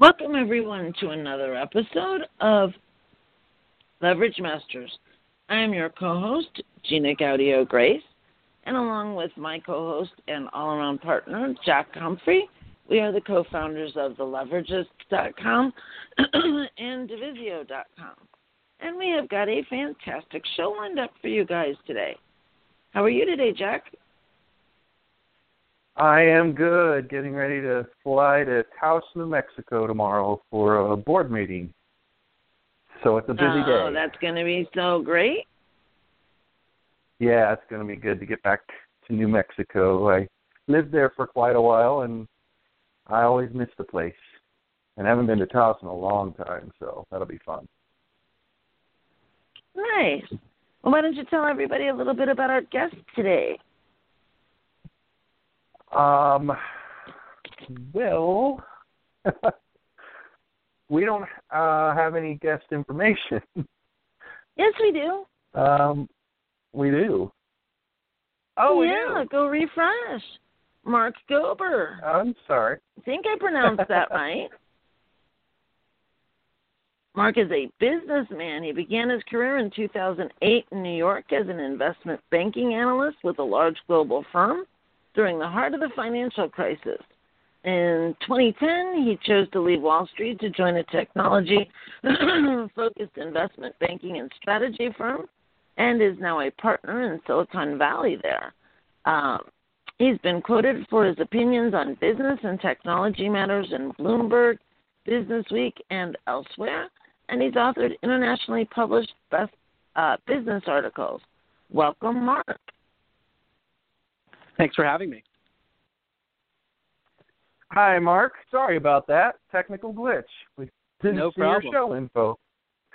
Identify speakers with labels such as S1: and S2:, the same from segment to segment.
S1: Welcome, everyone, to another episode of Leverage Masters. I am your co host, Gina Gaudio Graves, and along with my co host and all around partner, Jack Humphrey, we are the co founders of TheLeveragists.com and Divisio.com. And we have got a fantastic show lined up for you guys today. How are you today, Jack?
S2: I am good. Getting ready to fly to Taos, New Mexico tomorrow for a board meeting. So it's a busy
S1: oh,
S2: day.
S1: Oh, that's going to be so great.
S2: Yeah, it's going to be good to get back to New Mexico. I lived there for quite a while, and I always miss the place. And haven't been to Taos in a long time, so that'll be fun.
S1: Nice. Well, why don't you tell everybody a little bit about our guest today?
S2: Um, well, we don't uh, have any guest information.
S1: yes, we do.
S2: Um, we do. Oh,
S1: yeah. Go refresh. Mark Gober.
S2: I'm sorry.
S1: I think I pronounced that right. Mark is a businessman. He began his career in 2008 in New York as an investment banking analyst with a large global firm during the heart of the financial crisis. In 2010, he chose to leave Wall Street to join a technology focused investment banking and strategy firm and is now a partner in Silicon Valley there. Um, he's been quoted for his opinions on business and technology matters in Bloomberg, Business Week, and elsewhere, and he's authored internationally published best uh, business articles. Welcome, Mark.
S3: Thanks for having me.
S2: Hi, Mark. Sorry about that technical glitch. We didn't
S3: no
S2: see
S3: problem.
S2: your show info.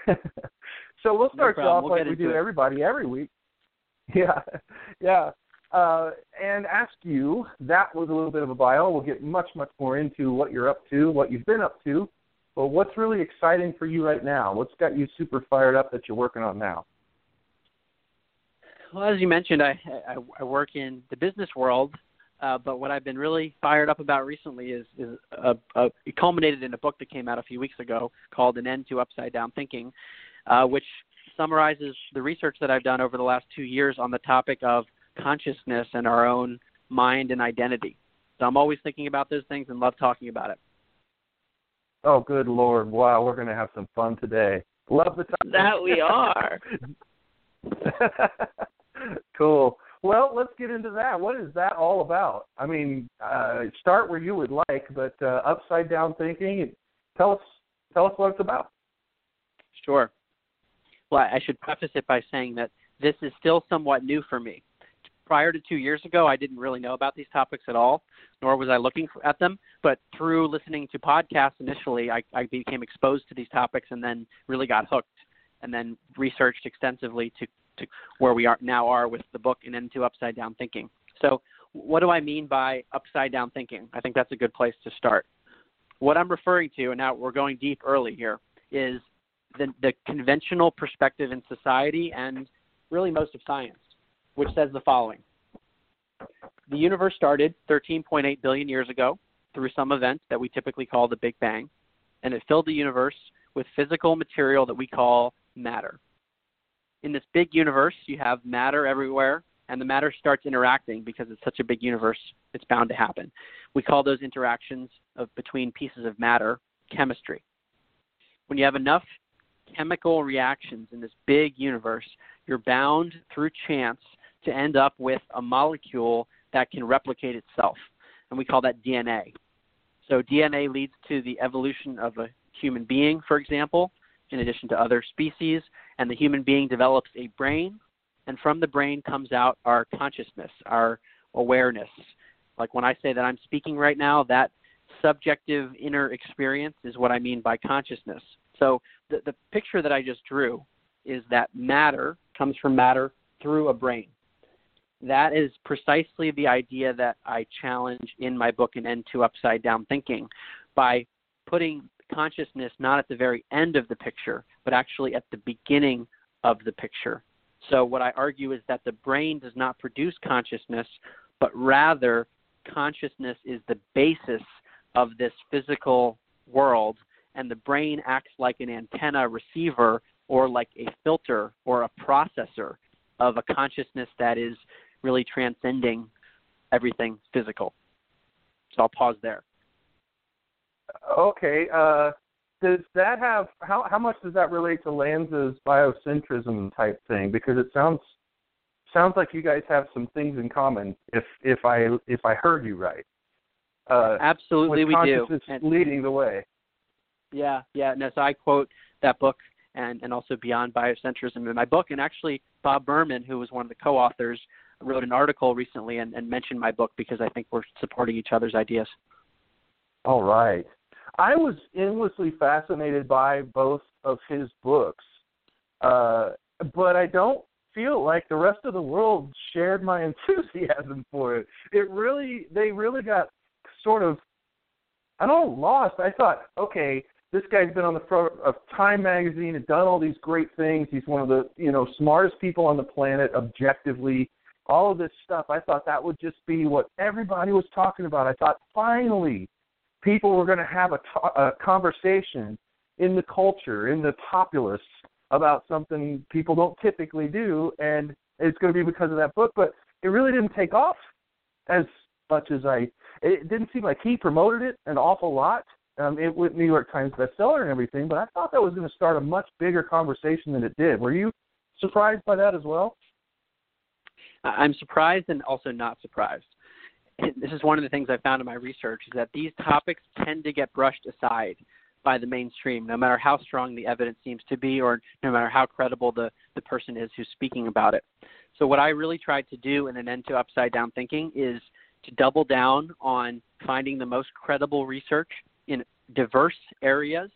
S2: so we'll start
S3: no
S2: you off
S3: we'll
S2: like we do
S3: it.
S2: everybody every week. Yeah, yeah. Uh, and ask you. That was a little bit of a bio. We'll get much, much more into what you're up to, what you've been up to. But what's really exciting for you right now? What's got you super fired up that you're working on now?
S3: Well, as you mentioned, I, I, I work in the business world, uh, but what I've been really fired up about recently is, is a, a, it culminated in a book that came out a few weeks ago called An End to Upside Down Thinking, uh, which summarizes the research that I've done over the last two years on the topic of consciousness and our own mind and identity. So I'm always thinking about those things and love talking about it.
S2: Oh, good lord! Wow, we're going to have some fun today. Love the topic.
S1: That we are.
S2: cool. Well, let's get into that. What is that all about? I mean, uh, start where you would like, but uh, upside down thinking. Tell us, tell us what it's about.
S3: Sure. Well, I should preface it by saying that this is still somewhat new for me. Prior to two years ago, I didn't really know about these topics at all, nor was I looking at them. But through listening to podcasts initially, I, I became exposed to these topics and then really got hooked and then researched extensively to to where we are now are with the book An End to Upside Down Thinking. So, what do I mean by upside down thinking? I think that's a good place to start. What I'm referring to, and now we're going deep early here, is the, the conventional perspective in society and really most of science, which says the following The universe started 13.8 billion years ago through some event that we typically call the Big Bang, and it filled the universe with physical material that we call matter in this big universe, you have matter everywhere, and the matter starts interacting because it's such a big universe, it's bound to happen. We call those interactions of between pieces of matter chemistry. When you have enough chemical reactions in this big universe, you're bound through chance to end up with a molecule that can replicate itself. And we call that DNA. So DNA leads to the evolution of a human being, for example, in addition to other species, and the human being develops a brain, and from the brain comes out our consciousness, our awareness. Like when I say that I'm speaking right now, that subjective inner experience is what I mean by consciousness. So the, the picture that I just drew is that matter comes from matter through a brain. That is precisely the idea that I challenge in my book, An End to Upside Down Thinking, by putting consciousness not at the very end of the picture, but actually at the beginning of the picture. So, what I argue is that the brain does not produce consciousness, but rather consciousness is the basis of this physical world, and the brain acts like an antenna receiver or like a filter or a processor of a consciousness that is really transcending everything physical. So I'll pause there.
S2: Okay. Uh, does that have how how much does that relate to Lanza's biocentrism type thing? Because it sounds sounds like you guys have some things in common. If if I if I heard you right. Uh,
S3: Absolutely, we do.
S2: And, leading the way.
S3: Yeah, yeah. No, so I quote that book and and also Beyond Biocentrism in my book, and actually Bob Berman, who was one of the co-authors, wrote an article recently and, and mentioned my book because I think we're supporting each other's ideas.
S2: All right. I was endlessly fascinated by both of his books, uh, but I don't feel like the rest of the world shared my enthusiasm for it. It really, they really got sort of, I don't know, lost. I thought, okay, this guy's been on the front of Time magazine and done all these great things. He's one of the, you know, smartest people on the planet objectively. All of this stuff. I thought that would just be what everybody was talking about. I thought finally people were going to have a, conversation in the culture, in the populace, about something people don't typically do, and it's going to be because of that book. But it really didn't take off as much as I. It didn't seem like he promoted it an awful lot. Um, it went New York Times bestseller and everything, but I thought that was going to start a much bigger conversation than it did. Were you surprised by that as well?
S3: I'm surprised and also not surprised this is one of the things I found in my research is that these topics tend to get brushed aside by the mainstream, no matter how strong the evidence seems to be, or no matter how credible the, the person is who's speaking about it. So, what I really tried to do in an end to upside down thinking is to double down on finding the most credible research in diverse areas,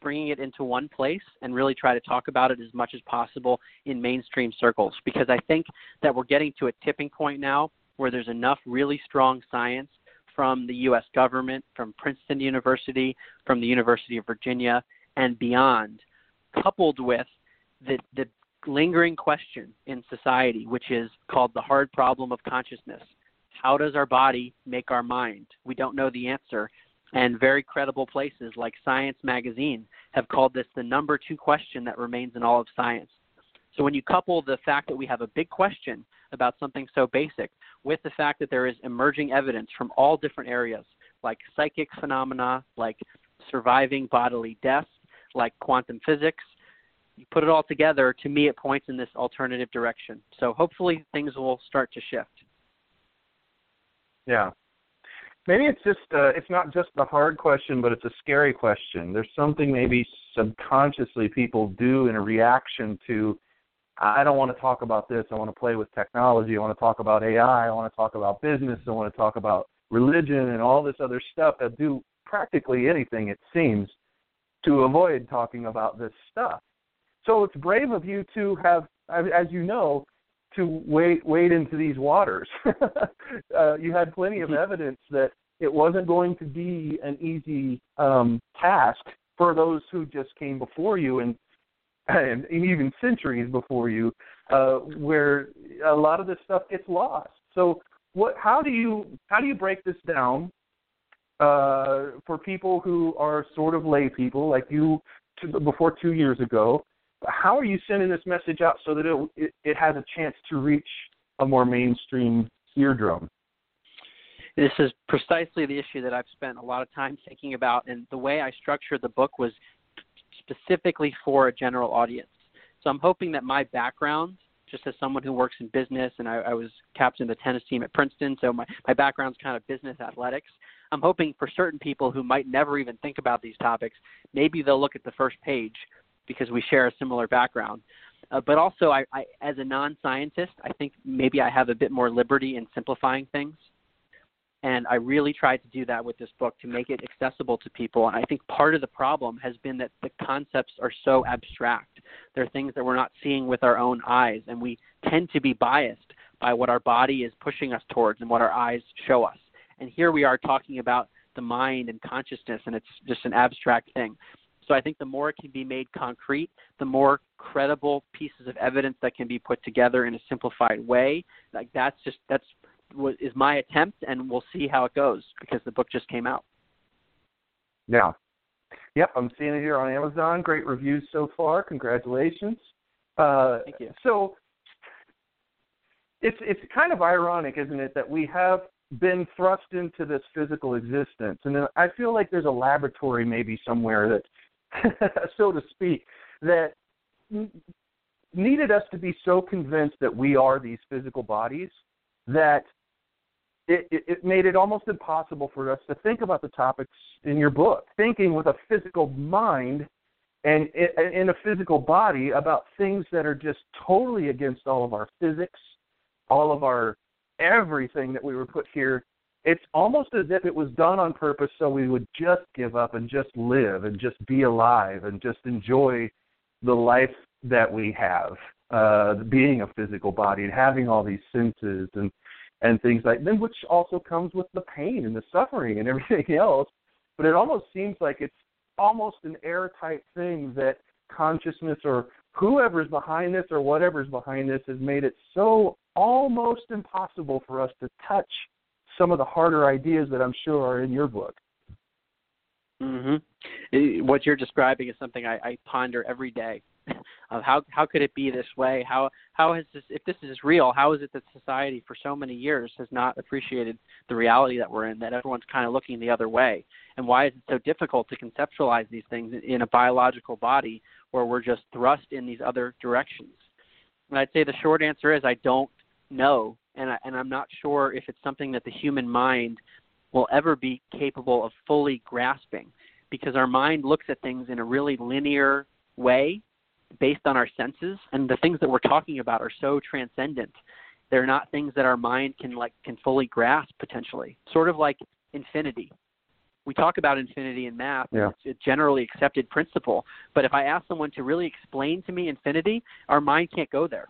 S3: bringing it into one place, and really try to talk about it as much as possible in mainstream circles. Because I think that we're getting to a tipping point now where there's enough really strong science from the U.S. government, from Princeton University, from the University of Virginia, and beyond, coupled with the, the lingering question in society, which is called the hard problem of consciousness. How does our body make our mind? We don't know the answer. And very credible places like Science Magazine have called this the number two question that remains in all of science. So when you couple the fact that we have a big question about something so basic with the fact that there is emerging evidence from all different areas, like psychic phenomena, like surviving bodily death, like quantum physics. You put it all together, to me, it points in this alternative direction. So hopefully things will start to shift.
S2: Yeah. Maybe it's just uh, it's not just the hard question, but it's a scary question. There's something maybe subconsciously people do in a reaction to I don't want to talk about this. I want to play with technology. I want to talk about AI. I want to talk about business. I want to talk about religion and all this other stuff that do practically anything, it seems, to avoid talking about this stuff. So it's brave of you to have, as you know, to wade wade into these waters. uh, you had plenty of mm-hmm. evidence that it wasn't going to be an easy um, task for those who just came before you and and even centuries before you, uh, where a lot of this stuff gets lost. So, what? How do you how do you break this down uh, for people who are sort of lay people like you to, before two years ago? How are you sending this message out so that it, it, it has a chance to reach a more mainstream eardrum?
S3: This is precisely the issue that I've spent a lot of time thinking about, and the way I structured the book was specifically for a general audience. So I'm hoping that my background, just as someone who works in business, and I, I was captain of the tennis team at Princeton, so my, my background's kind of business athletics. I'm hoping for certain people who might never even think about these topics, maybe they'll look at the first page because we share a similar background. Uh, but also, I, I, as a non-scientist, I think maybe I have a bit more liberty in simplifying things. And I really tried to do that with this book to make it accessible to people. And I think part of the problem has been that the concepts are so abstract. They're things that we're not seeing with our own eyes, and we tend to be biased by what our body is pushing us towards and what our eyes show us. And here we are talking about the mind and consciousness, and it's just an abstract thing. So I think the more it can be made concrete, the more credible pieces of evidence that can be put together in a simplified way. Like that's just that's what is my attempt, and we'll see how it goes because the book just came out.
S2: Yeah. Yep, I'm seeing it here on Amazon. Great reviews so far. Congratulations.
S3: Uh, Thank you.
S2: So it's it's kind of ironic, isn't it, that we have been thrust into this physical existence, and I feel like there's a laboratory maybe somewhere that so to speak, that needed us to be so convinced that we are these physical bodies that it, it, it, made it almost impossible for us to think about the topics in your book, thinking with a physical mind and in a physical body about things that are just totally against all of our physics, all of our everything that we were put here it's almost as if it was done on purpose so we would just give up and just live and just be alive and just enjoy the life that we have uh being a physical body and having all these senses and and things like that which also comes with the pain and the suffering and everything else but it almost seems like it's almost an airtight thing that consciousness or whoever's behind this or whatever's behind this has made it so almost impossible for us to touch some of the harder ideas that I'm sure are in your book.
S3: Mm-hmm. What you're describing is something I, I ponder every day. Of how how could it be this way? How how has this if this is real? How is it that society for so many years has not appreciated the reality that we're in? That everyone's kind of looking the other way, and why is it so difficult to conceptualize these things in a biological body where we're just thrust in these other directions? And I'd say the short answer is I don't know and I, and I'm not sure if it's something that the human mind will ever be capable of fully grasping because our mind looks at things in a really linear way based on our senses and the things that we're talking about are so transcendent they're not things that our mind can like can fully grasp potentially sort of like infinity we talk about infinity in math
S2: yeah.
S3: it's a generally accepted principle but if i ask someone to really explain to me infinity our mind can't go there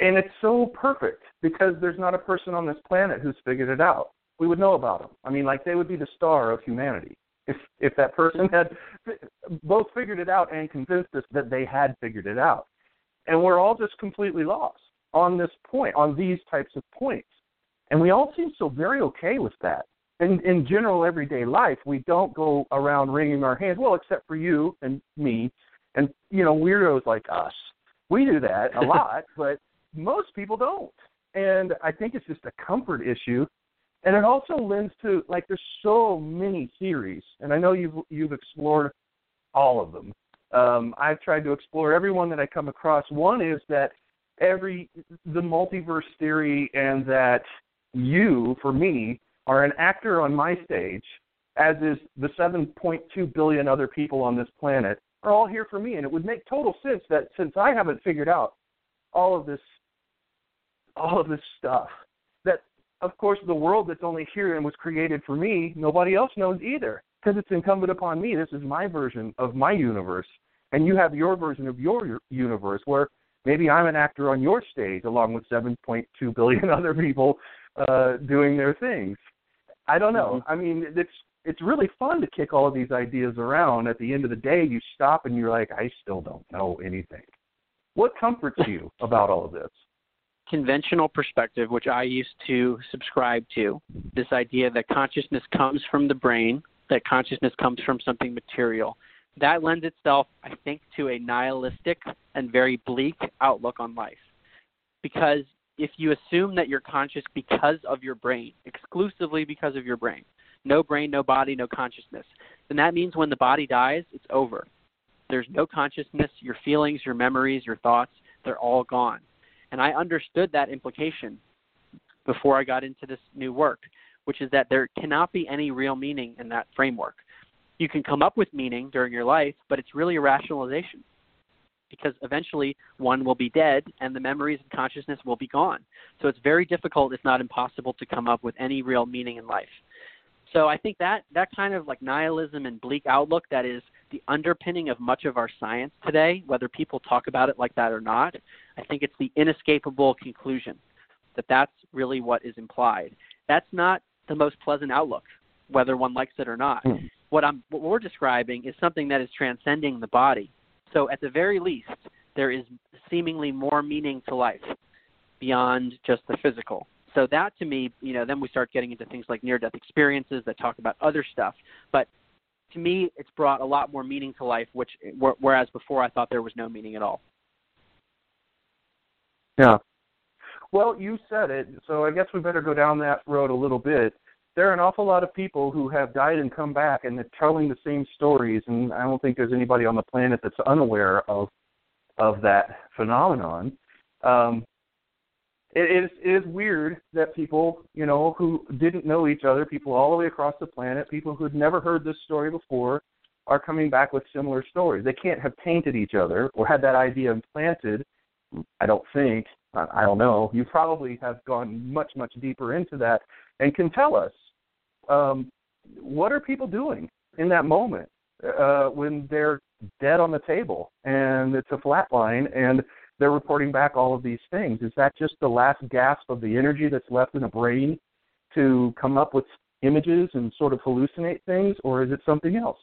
S2: and it's so perfect because there's not a person on this planet who's figured it out. We would know about them. I mean, like they would be the star of humanity if if that person mm-hmm. had both figured it out and convinced us that they had figured it out. And we're all just completely lost on this point, on these types of points. And we all seem so very okay with that. In in general everyday life, we don't go around wringing our hands. Well, except for you and me, and you know weirdos like us. We do that a lot, but most people don't. And I think it's just a comfort issue. And it also lends to like there's so many theories, and I know you've you've explored all of them. Um, I've tried to explore every one that I come across. One is that every the multiverse theory, and that you, for me, are an actor on my stage, as is the 7.2 billion other people on this planet, are all here for me. And it would make total sense that since I haven't figured out all of this all of this stuff of course the world that's only here and was created for me nobody else knows either because it's incumbent upon me. This is my version of my universe and you have your version of your universe where maybe i'm an actor on your stage along with 7.2 billion other people uh doing their things. I don't know. Mm-hmm. i mean it's it's really fun to kick all of these ideas around. At the end of the day you stop and you're like i still don't know anything. What comforts you about all of this
S3: conventional perspective, which I used to subscribe to, this idea that consciousness comes from the brain, that consciousness comes from something material, that lends itself, I think, to a nihilistic and very bleak outlook on life. Because if you assume that you're conscious because of your brain, exclusively because of your brain, no brain, no body, no consciousness, then that means when the body dies, it's over. There's no consciousness, your feelings, your memories, your thoughts, they're all gone. And I understood that implication before I got into this new work, which is that there cannot be any real meaning in that framework. You can come up with meaning during your life, but it's really a rationalization because eventually one will be dead and the memories and consciousness will be gone. So it's very difficult, if not impossible, to come up with any real meaning in life. So I think that that kind of like nihilism and bleak outlook that is the underpinning of much of our science today, whether people talk about it like that or not, I think it's the inescapable conclusion that that's really what is implied. That's not the most pleasant outlook, whether one likes it or not. Mm. What I'm what we're describing is something that is transcending the body. So at the very least, there is seemingly more meaning to life beyond just the physical. So that to me, you know, then we start getting into things like near death experiences that talk about other stuff. But to me, it's brought a lot more meaning to life, which whereas before I thought there was no meaning at all.
S2: Yeah. Well, you said it, so I guess we better go down that road a little bit. There are an awful lot of people who have died and come back, and they're telling the same stories. And I don't think there's anybody on the planet that's unaware of of that phenomenon. Um, it is it is weird that people you know who didn't know each other, people all the way across the planet, people who'd never heard this story before, are coming back with similar stories. They can't have tainted each other or had that idea implanted. I don't think. I don't know. You probably have gone much much deeper into that and can tell us um, what are people doing in that moment uh, when they're dead on the table and it's a flat line and they're reporting back all of these things. Is that just the last gasp of the energy that's left in the brain to come up with images and sort of hallucinate things, or is it something else?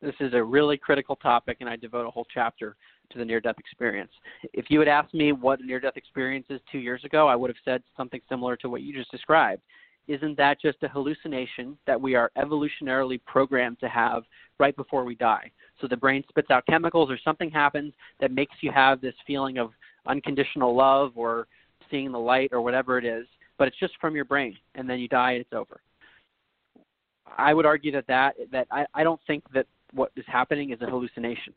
S3: This is a really critical topic, and I devote a whole chapter to the near death experience. If you had asked me what near death experience is two years ago, I would have said something similar to what you just described. Isn't that just a hallucination that we are evolutionarily programmed to have right before we die? So the brain spits out chemicals or something happens that makes you have this feeling of unconditional love or seeing the light or whatever it is, but it's just from your brain and then you die and it's over. I would argue that that, that I, I don't think that what is happening is a hallucination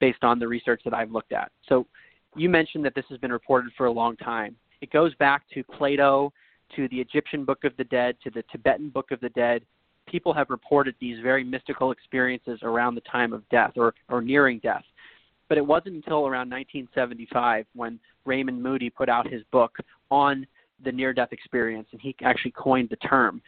S3: based on the research that I've looked at. So you mentioned that this has been reported for a long time. It goes back to Plato, to the Egyptian Book of the Dead, to the Tibetan Book of the Dead, people have reported these very mystical experiences around the time of death or, or nearing death. But it wasn't until around 1975 when Raymond Moody put out his book on the near death experience, and he actually coined the term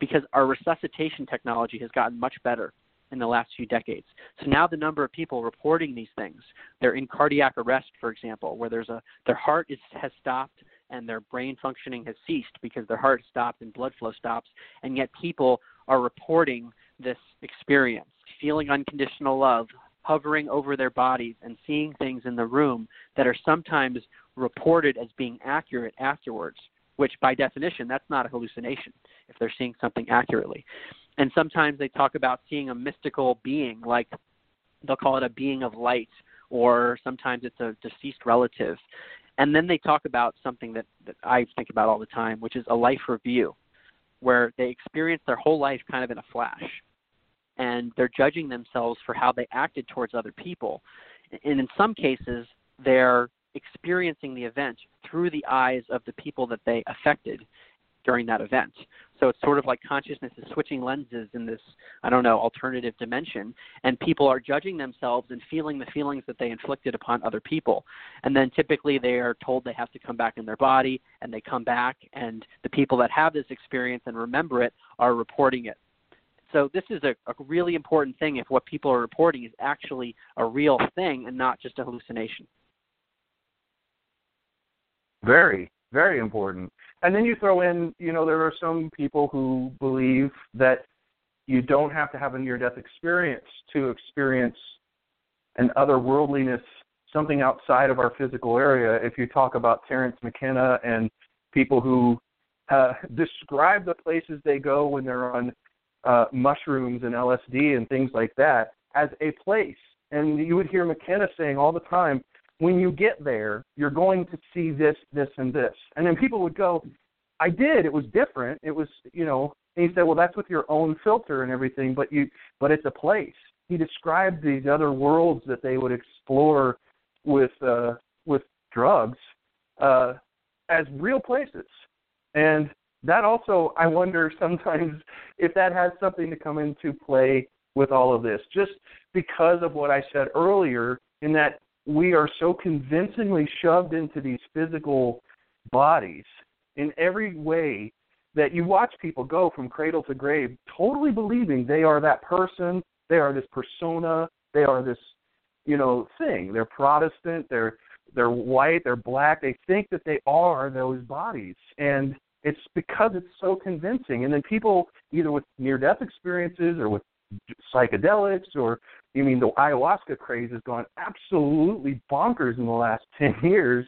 S3: because our resuscitation technology has gotten much better in the last few decades. So now the number of people reporting these things, they're in cardiac arrest, for example, where there's a their heart is has stopped and their brain functioning has ceased because their heart stopped and blood flow stops, and yet people are reporting this experience, feeling unconditional love, hovering over their bodies, and seeing things in the room that are sometimes reported as being accurate afterwards, which by definition, that's not a hallucination if they're seeing something accurately. And sometimes they talk about seeing a mystical being, like they'll call it a being of light, or sometimes it's a deceased relative. And then they talk about something that, that I think about all the time, which is a life review where they experience their whole life kind of in a flash and they're judging themselves for how they acted towards other people. And in some cases, they're experiencing the event through the eyes of the people that they affected during that event. So it's sort of like consciousness is switching lenses in this, I don't know, alternative dimension, and people are judging themselves and feeling the feelings that they inflicted upon other people. And then typically they are told they have to come back in their body, and they come back, and the people that have this experience and remember it are reporting it. So this is a, a really important thing if what people are reporting is actually a real thing and not just a hallucination.
S2: Very, very important. And then you throw in, you know, there are some people who believe that you don't have to have a near death experience to experience an otherworldliness, something outside of our physical area. If you talk about Terence McKenna and people who uh, describe the places they go when they're on uh, mushrooms and LSD and things like that as a place. And you would hear McKenna saying all the time, when you get there, you're going to see this, this, and this. And then people would go, I did. It was different. It was, you know. And he said, well, that's with your own filter and everything, but you, but it's a place. He described these other worlds that they would explore with uh, with drugs uh, as real places, and that also I wonder sometimes if that has something to come into play with all of this, just because of what I said earlier, in that we are so convincingly shoved into these physical bodies in every way that you watch people go from cradle to grave totally believing they are that person, they are this persona, they are this, you know, thing. They're Protestant, they're they're white, they're black. They think that they are those bodies. And it's because it's so convincing. And then people either with near death experiences or with psychedelics or you mean the ayahuasca craze has gone absolutely bonkers in the last 10 years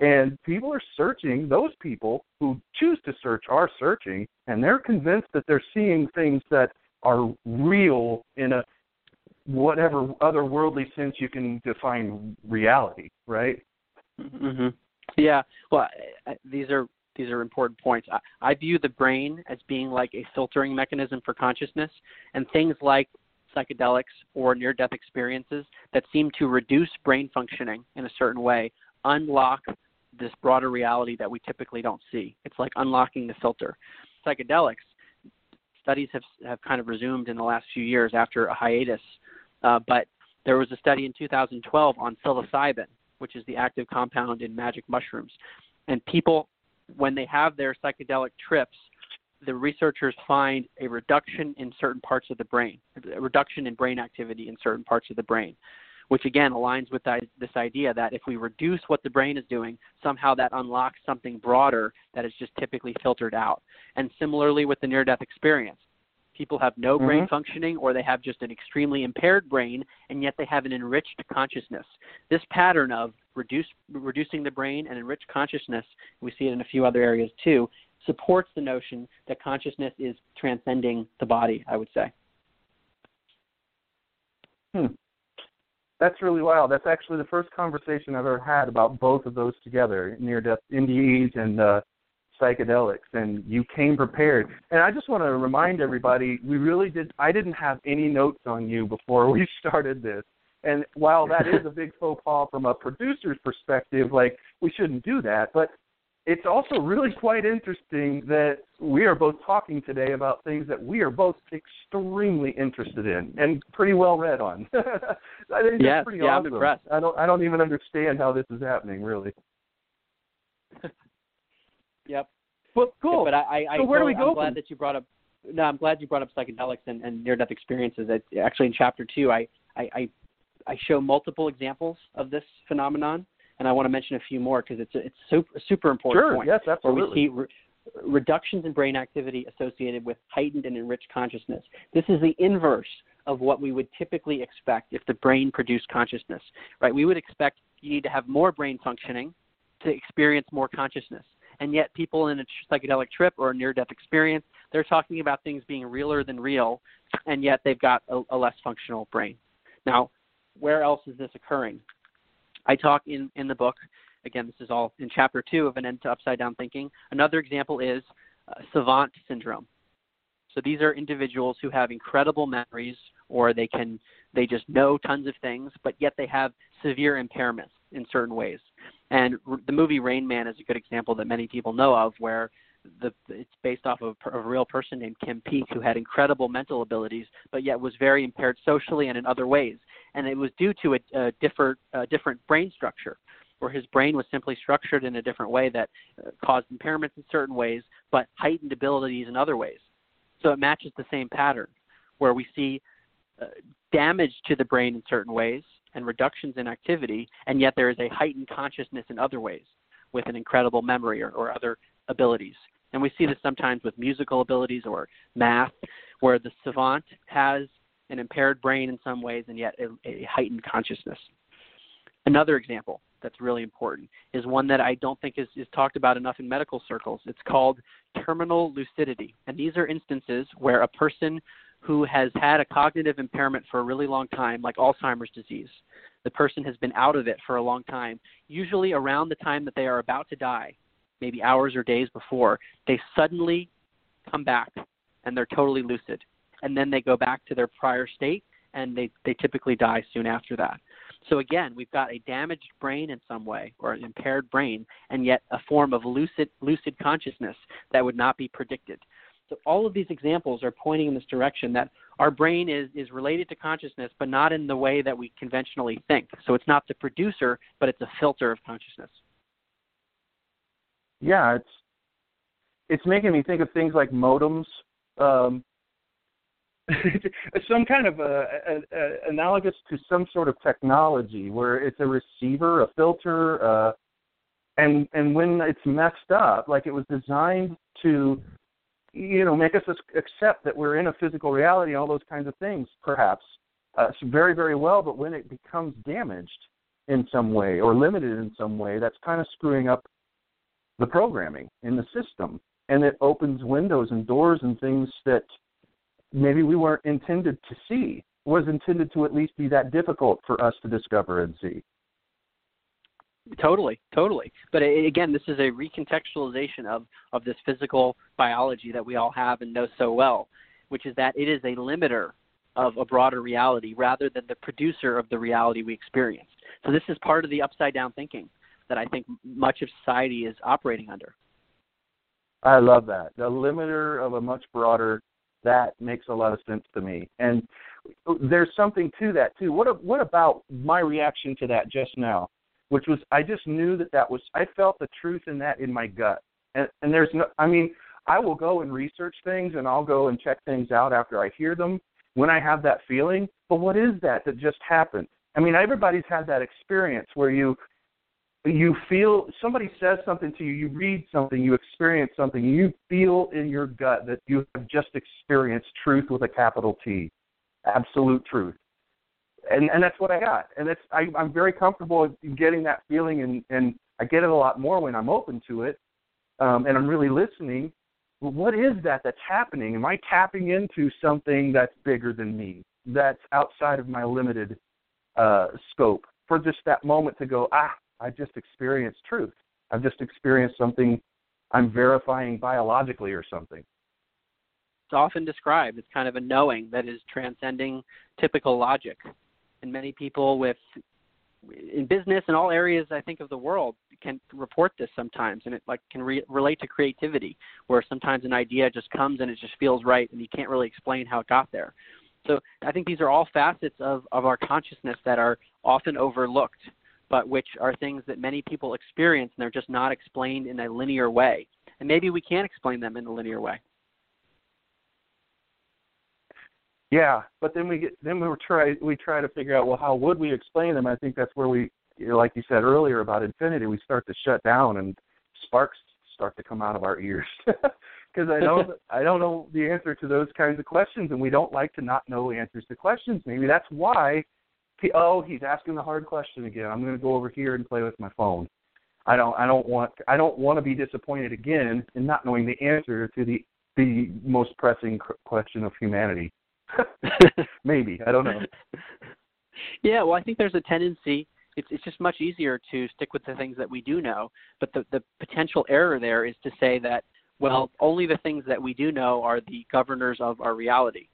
S2: and people are searching those people who choose to search are searching and they're convinced that they're seeing things that are real in a whatever otherworldly sense you can define reality right?
S3: Mhm yeah. Well these are these are important points. I, I view the brain as being like a filtering mechanism for consciousness, and things like psychedelics or near death experiences that seem to reduce brain functioning in a certain way unlock this broader reality that we typically don't see. It's like unlocking the filter. Psychedelics studies have have kind of resumed in the last few years after a hiatus, uh, but there was a study in 2012 on psilocybin, which is the active compound in magic mushrooms, and people when they have their psychedelic trips, the researchers find a reduction in certain parts of the brain, a reduction in brain activity in certain parts of the brain, which again aligns with this idea that if we reduce what the brain is doing, somehow that unlocks something broader that is just typically filtered out. And similarly with the near death experience, people have no mm-hmm. brain functioning or they have just an extremely impaired brain and yet they have an enriched consciousness. This pattern of reduce, reducing the brain and enriched consciousness, we see it in a few other areas too, supports the notion that consciousness is transcending the body, I would say.
S2: Hmm. That's really wild. That's actually the first conversation I've ever had about both of those together, near death NDEs and uh, psychedelics and you came prepared. And I just want to remind everybody, we really did I didn't have any notes on you before we started this. And while that is a big faux pas from a producer's perspective, like we shouldn't do that, but it's also really quite interesting that we are both talking today about things that we are both extremely interested in and pretty well read on. I think
S3: yes,
S2: pretty
S3: yeah,
S2: awesome.
S3: I'm impressed.
S2: I don't I don't even understand how this is happening really.
S3: Yep.
S2: Well, cool.
S3: But I, I,
S2: so where do we
S3: I'm
S2: go
S3: glad
S2: from?
S3: that you brought up. No, I'm glad you brought up psychedelics and, and near-death experiences. It, actually, in chapter two, I, I, I, I show multiple examples of this phenomenon, and I want to mention a few more because it's a, it's super super important
S2: sure,
S3: point.
S2: Yes, absolutely.
S3: Where we see re- reductions in brain activity associated with heightened and enriched consciousness. This is the inverse of what we would typically expect if the brain produced consciousness. Right? We would expect you need to have more brain functioning to experience more consciousness and yet people in a psychedelic trip or a near death experience they're talking about things being realer than real and yet they've got a, a less functional brain. Now where else is this occurring? I talk in in the book again this is all in chapter two of an end to upside down thinking. Another example is uh, savant syndrome. So these are individuals who have incredible memories or they can they just know tons of things but yet they have severe impairments in certain ways and r- the movie Rain Man is a good example that many people know of, where the, it's based off of a, a real person named Kim Peek who had incredible mental abilities, but yet was very impaired socially and in other ways. And it was due to a, a different, a different brain structure, where his brain was simply structured in a different way that uh, caused impairments in certain ways, but heightened abilities in other ways. So it matches the same pattern, where we see uh, damage to the brain in certain ways, and reductions in activity, and yet there is a heightened consciousness in other ways with an incredible memory or, or other abilities. And we see this sometimes with musical abilities or math, where the savant has an impaired brain in some ways and yet a, a heightened consciousness. Another example that's really important is one that I don't think is, is talked about enough in medical circles. It's called terminal lucidity. And these are instances where a person who has had a cognitive impairment for a really long time, like Alzheimer's disease. the person has been out of it for a long time, usually around the time that they are about to die, maybe hours or days before, they suddenly come back and they're totally lucid. And then they go back to their prior state and they, they typically die soon after that. So again, we've got a damaged brain in some way or an impaired brain and yet a form of lucid lucid consciousness that would not be predicted. So all of these examples are pointing in this direction that our brain is, is related to consciousness, but not in the way that we conventionally think. So it's not the producer, but it's a filter of consciousness.
S2: Yeah, it's it's making me think of things like modems, um, some kind of a, a, a, analogous to some sort of technology where it's a receiver, a filter, uh, and and when it's messed up, like it was designed to you know, make us accept that we're in a physical reality, all those kinds of things, perhaps. Uh, very, very well, but when it becomes damaged in some way or limited in some way, that's kind of screwing up the programming in the system. And it opens windows and doors and things that maybe we weren't intended to see, was intended to at least be that difficult for us to discover and see.
S3: Totally, totally. But again, this is a recontextualization of of this physical biology that we all have and know so well, which is that it is a limiter of a broader reality rather than the producer of the reality we experience. So this is part of the upside down thinking that I think much of society is operating under.
S2: I love that. The limiter of a much broader that makes a lot of sense to me. And there's something to that too. What what about my reaction to that just now? Which was I just knew that that was I felt the truth in that in my gut. And and there's no I mean I will go and research things and I'll go and check things out after I hear them when I have that feeling. But what is that that just happened? I mean everybody's had that experience where you you feel somebody says something to you, you read something, you experience something, you feel in your gut that you have just experienced truth with a capital T, absolute truth and and that's what I got. And that's I, I'm very comfortable getting that feeling, and and I get it a lot more when I'm open to it, um, and I'm really listening. What is that that's happening? Am I tapping into something that's bigger than me, that's outside of my limited uh, scope? For just that moment to go, ah, I just experienced truth. I've just experienced something I'm verifying biologically or something.
S3: It's often described as kind of a knowing that is transcending typical logic and many people with in business and all areas I think of the world can report this sometimes, and it like can re- relate to creativity, where sometimes an idea just comes and it just feels right, and you can't really explain how it got there. So I think these are all facets of of our consciousness that are often overlooked, but which are things that many people experience, and they're just not explained in a linear way. And maybe we can't explain them in a linear way.
S2: Yeah, but then we get then we try we try to figure out well how would we explain them. I think that's where we, you know, like you said earlier about infinity, we start to shut down and sparks start to come out of our ears because I don't I don't know the answer to those kinds of questions, and we don't like to not know answers to questions. Maybe that's why. Oh, he's asking the hard question again. I'm going to go over here and play with my phone. I don't I don't want I don't want to be disappointed again in not knowing the answer to the the most pressing question of humanity. Maybe I don't know.
S3: Yeah, well, I think there's a tendency. It's it's just much easier to stick with the things that we do know. But the the potential error there is to say that well, only the things that we do know are the governors of our reality.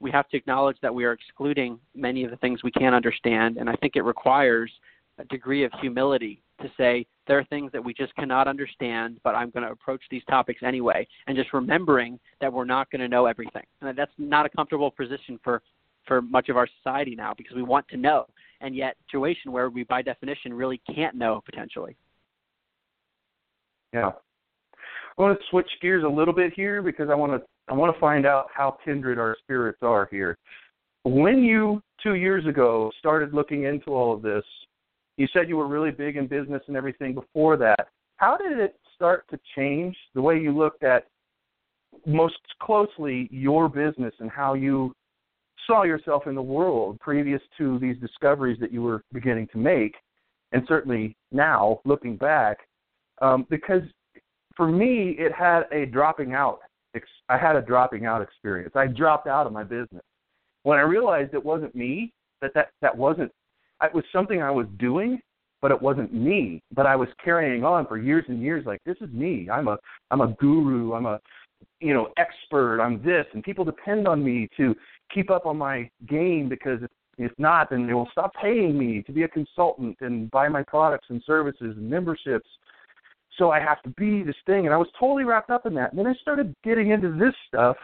S3: We have to acknowledge that we are excluding many of the things we can't understand, and I think it requires a degree of humility to say there are things that we just cannot understand, but I'm going to approach these topics anyway, and just remembering that we're not going to know everything. And that's not a comfortable position for for much of our society now because we want to know, and yet situation where we by definition really can't know potentially.
S2: Yeah. I want to switch gears a little bit here because I want to I want to find out how kindred our spirits are here. When you two years ago started looking into all of this, you said you were really big in business and everything before that. How did it start to change the way you looked at most closely your business and how you saw yourself in the world previous to these discoveries that you were beginning to make, and certainly now looking back? Um, because for me, it had a dropping out. I had a dropping out experience. I dropped out of my business when I realized it wasn't me. That that that wasn't it was something I was doing, but it wasn't me. But I was carrying on for years and years. Like this is me. I'm a I'm a guru. I'm a you know expert. I'm this, and people depend on me to keep up on my game because if, if not, then they will stop paying me to be a consultant and buy my products and services and memberships. So I have to be this thing, and I was totally wrapped up in that. And then I started getting into this stuff,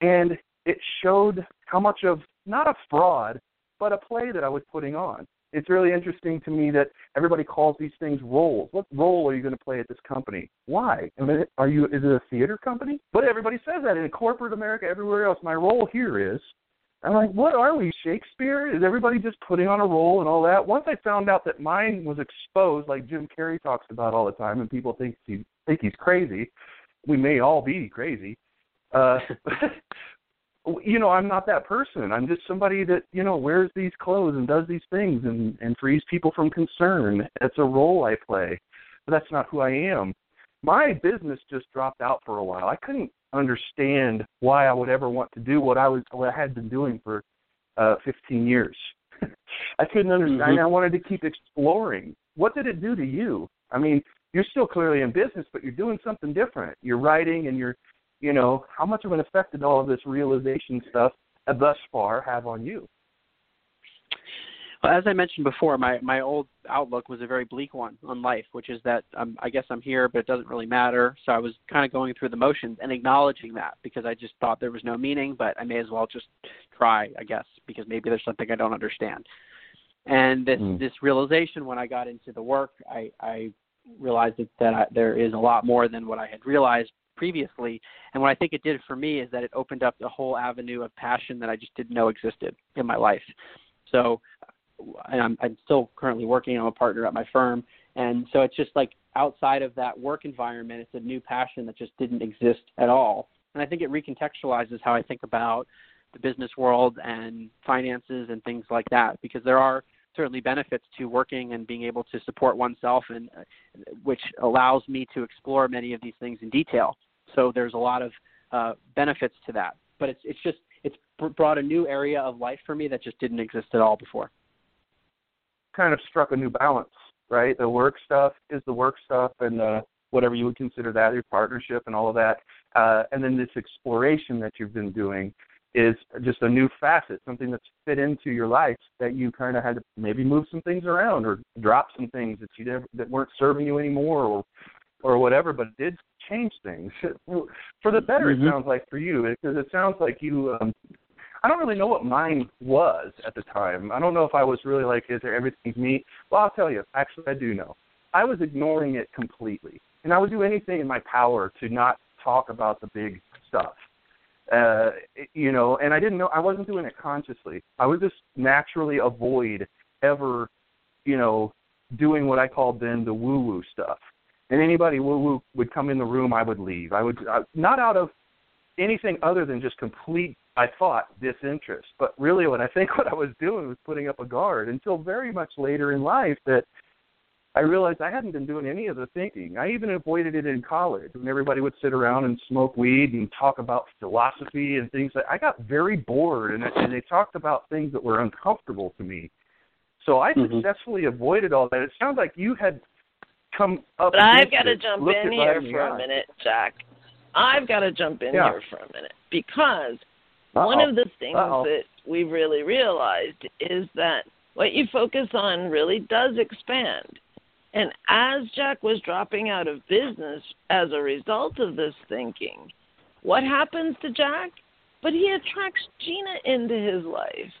S2: and it showed how much of not a fraud, but a play that I was putting on. It's really interesting to me that everybody calls these things roles. What role are you going to play at this company? Why? I mean, are you? Is it a theater company? But everybody says that in corporate America, everywhere else. My role here is. I'm like, what are we, Shakespeare? Is everybody just putting on a role and all that? Once I found out that mine was exposed, like Jim Carrey talks about all the time, and people think he think he's crazy. We may all be crazy. Uh, you know, I'm not that person. I'm just somebody that, you know, wears these clothes and does these things and, and frees people from concern. It's a role I play. But that's not who I am. My business just dropped out for a while. I couldn't understand why I would ever want to do what I was what I had been doing for uh 15 years. I couldn't understand.
S3: Mm-hmm.
S2: I wanted to keep exploring. What did it do to you? I mean, you're still clearly in business, but you're doing something different. You're writing and you're you know, how much of an effect did all of this realization stuff thus far have on you?
S3: Well, as I mentioned before, my my old outlook was a very bleak one on life, which is that um, I guess I'm here, but it doesn't really matter. So I was kind of going through the motions and acknowledging that because I just thought there was no meaning, but I may as well just try, I guess, because maybe there's something I don't understand. And this
S2: Mm.
S3: this realization when I got into the work, I I realized that, that I, there is a lot more than what I had realized previously. And what I think it did for me is that it opened up a whole avenue of passion that I just didn't know existed in my life. So I'm, I'm still currently working. I'm a partner at my firm, and so it's just like outside of that work environment, it's a new passion that just didn't exist at all. And I think it recontextualizes how I think about the business world and finances and things like that, because there are certainly benefits to working and being able to support oneself, and uh, which allows me to explore many of these things in detail. So there's a lot of uh, benefits to that. But it's it's just it's brought a new area of life for me that just didn't exist at all before.
S2: Kind of struck a new balance, right? The work stuff is the work stuff, and uh, whatever you would consider that, your partnership and all of that, uh, and then this exploration that you've been doing is just a new facet, something that's fit into your life that you kind of had to maybe move some things around or drop some things that you never, that weren't serving you anymore or or whatever, but it did change things for the better.
S3: Mm-hmm.
S2: It sounds like for you because it sounds like you. Um, I don't really know what mine was at the time. I don't know if I was really like, is there everything's me? Well, I'll tell you. Actually, I do know. I was ignoring it completely, and I would do anything in my power to not talk about the big stuff uh you know and i didn't know i wasn't doing it consciously. I would just naturally avoid ever you know doing what i called then the woo woo stuff. And anybody woo woo would come in the room i would leave. I would I, not out of anything other than just complete i thought disinterest. But really what i think what i was doing was putting up a guard until very much later in life that I realized I hadn't been doing any of the thinking. I even avoided it in college when everybody would sit around and smoke weed and talk about philosophy and things. Like I got very bored, and, and they talked about things that were uncomfortable to me. So I
S3: Mhm.
S2: successfully avoided all that. It sounds like you had come up.
S1: But I've got to jump in
S2: right
S1: here for a minute, Jack. I've got to jump in
S2: Yeah.
S1: here for a minute because one
S2: Uh-oh.
S1: of the things
S2: Uh-oh.
S1: that we've really realized is that what you focus on really does expand. And as Jack was dropping out of business as a result of this thinking, what happens to Jack? But he attracts Gina into his life.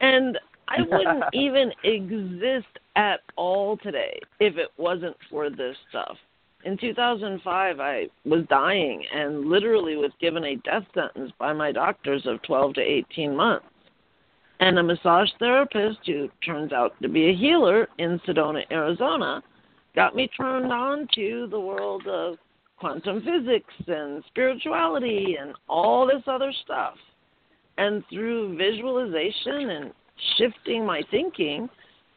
S1: And I wouldn't even exist at all today if it wasn't for this stuff. In 2005, I was dying and literally was given a death sentence by my doctors of 12 to 18 months. And a massage therapist who turns out to be a healer in Sedona, Arizona, got me turned on to the world of quantum physics and spirituality and all this other stuff. And through visualization and shifting my thinking,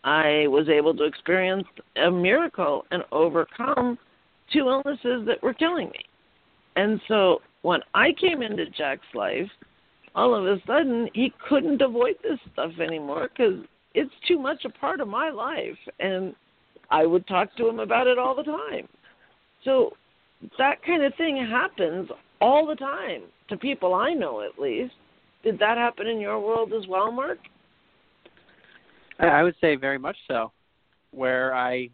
S1: I was able to experience a miracle and overcome two illnesses that were killing me. And so when I came into Jack's life, all of a sudden he couldn't avoid this stuff anymore because it's too much a part of my life and I would talk to him about it all the time. So that kind of thing happens all the time to people I know at least. Did that happen in your world as well, Mark?
S3: I would say very much so, where I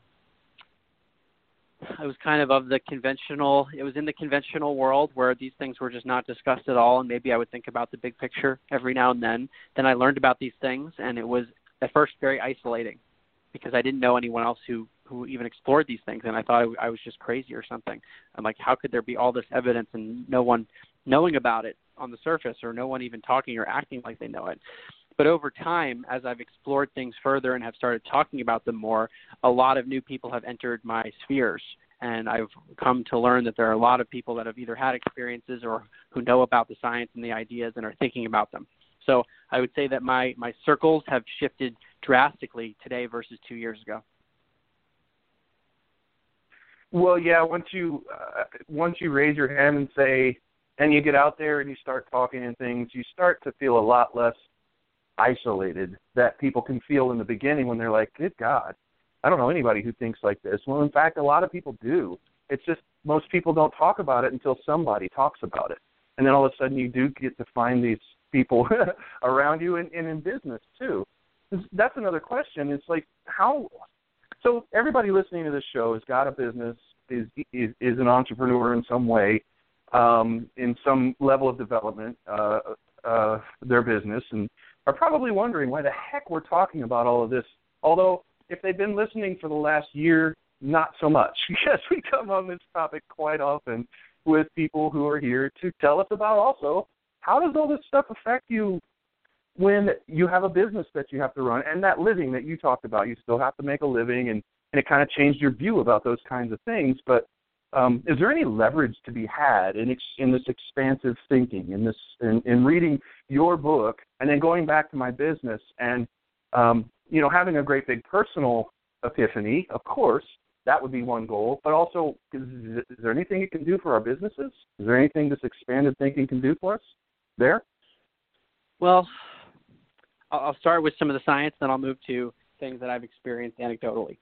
S3: I was kind of of the conventional. It was in the conventional world where these things were just not discussed at all, and maybe I would think about the big picture every now and then. Then I learned about these things, and it was at first very isolating because I didn't know anyone else who who even explored these things, and I thought I, I was just crazy or something. I'm like, how could there be all this evidence and no one knowing about it on the surface, or no one even talking or acting like they know it? But over time, as I've explored things further and have started talking about them more, a lot of new people have entered my spheres. And I've come to learn that there are a lot of people that have either had experiences or who know about the science and the ideas and are thinking about them. So I would say that my, my circles have shifted drastically today versus two years ago.
S2: Well, yeah. Once you uh, once you raise your hand and say, and you get out there and you start talking and things, you start to feel a lot less isolated that people can feel in the beginning when they're like, "Good God, I don't know anybody who thinks like this." Well, in fact, a lot of people do. It's just most people don't talk about it until somebody talks about it, and then all of a sudden you do get to find these people around you and, and in business too. That's another question. It's like how. So everybody listening to this show has got a business, is is, is an entrepreneur in some way, um, in some level of development, uh, uh, their business, and are probably wondering why the heck we're talking about all of this. Although, if they've been listening for the last year, not so much, because we come on this topic quite often with people who are here to tell us about also how does all this stuff affect you when you have a business that you have to run and that living that you talked about. You still have to make a living, and and it kind of changed your view about those kinds of things. But um, is there any leverage to be had in ex- in this expansive thinking, in this in, in reading your book, and then going back to my business and um, you know having a great big personal epiphany? Of course, that would be one goal. But also, is, is there anything it can do for our businesses? Is there anything this expanded thinking can do for us? There.
S3: Well, I'll start with some of the science, then I'll move to things that I've experienced anecdotally.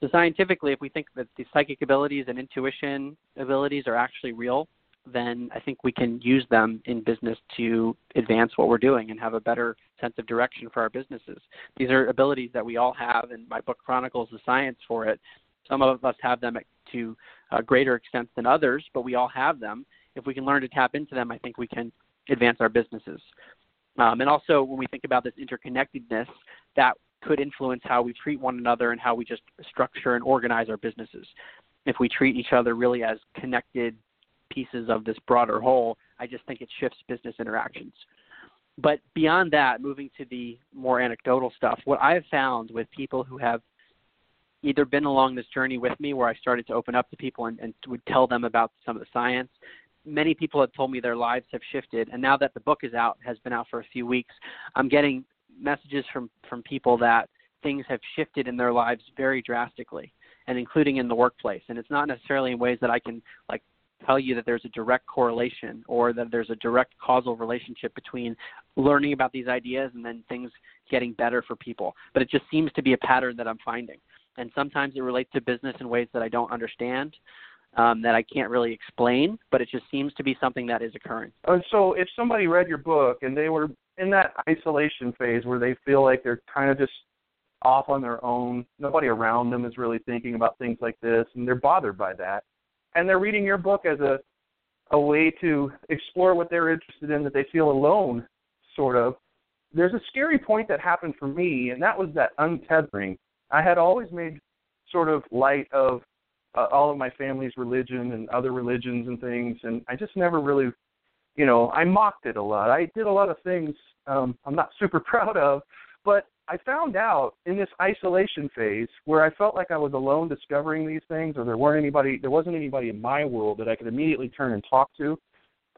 S3: So scientifically, if we think that the psychic abilities and intuition abilities are actually real, then I think we can use them in business to advance what we're doing and have a better sense of direction for our businesses. These are abilities that we all have, and my book chronicles the science for it. Some of us have them to a greater extent than others, but we all have them. If we can learn to tap into them, I think we can advance our businesses. Um, and also, when we think about this interconnectedness, that could influence how we treat one another and how we just structure and organize our businesses. If we treat each other really as connected pieces of this broader whole, I just think it shifts business interactions. But beyond that, moving to the more anecdotal stuff, what I've found with people who have either been along this journey with me where I started to open up to people and, and would tell them about some of the science. Many people have told me their lives have shifted, and now that the book is out, has been out for a few weeks, I'm getting messages from from people that things have shifted in their lives very drastically and including in the workplace. And it's not necessarily in ways that i can like tell you that there's a direct correlation or that there's a direct causal relationship between learning about these ideas and then things getting better for people. But it just seems to be a pattern that i'm finding. And sometimes it relates to business in ways that i don't understand um, that I can't really explain, but it just seems to be something that is occurring.
S2: And so, if somebody read your book and they were in that isolation phase where they feel like they're kind of just off on their own. Nobody around them is really thinking about things like this, and they're bothered by that. And they're reading your book as a a way to explore what they're interested in that they feel alone, sort of. There's a scary point that happened for me, and that was that untethering. I had always made sort of light of uh, all of my family's religion and other religions and things, and I just never really you know, I mocked it a lot. I did a lot of things um, I'm not super proud of, but I found out in this isolation phase where I felt like I was alone discovering these things, or there weren't anybody, there wasn't anybody in my world that I could immediately turn and talk to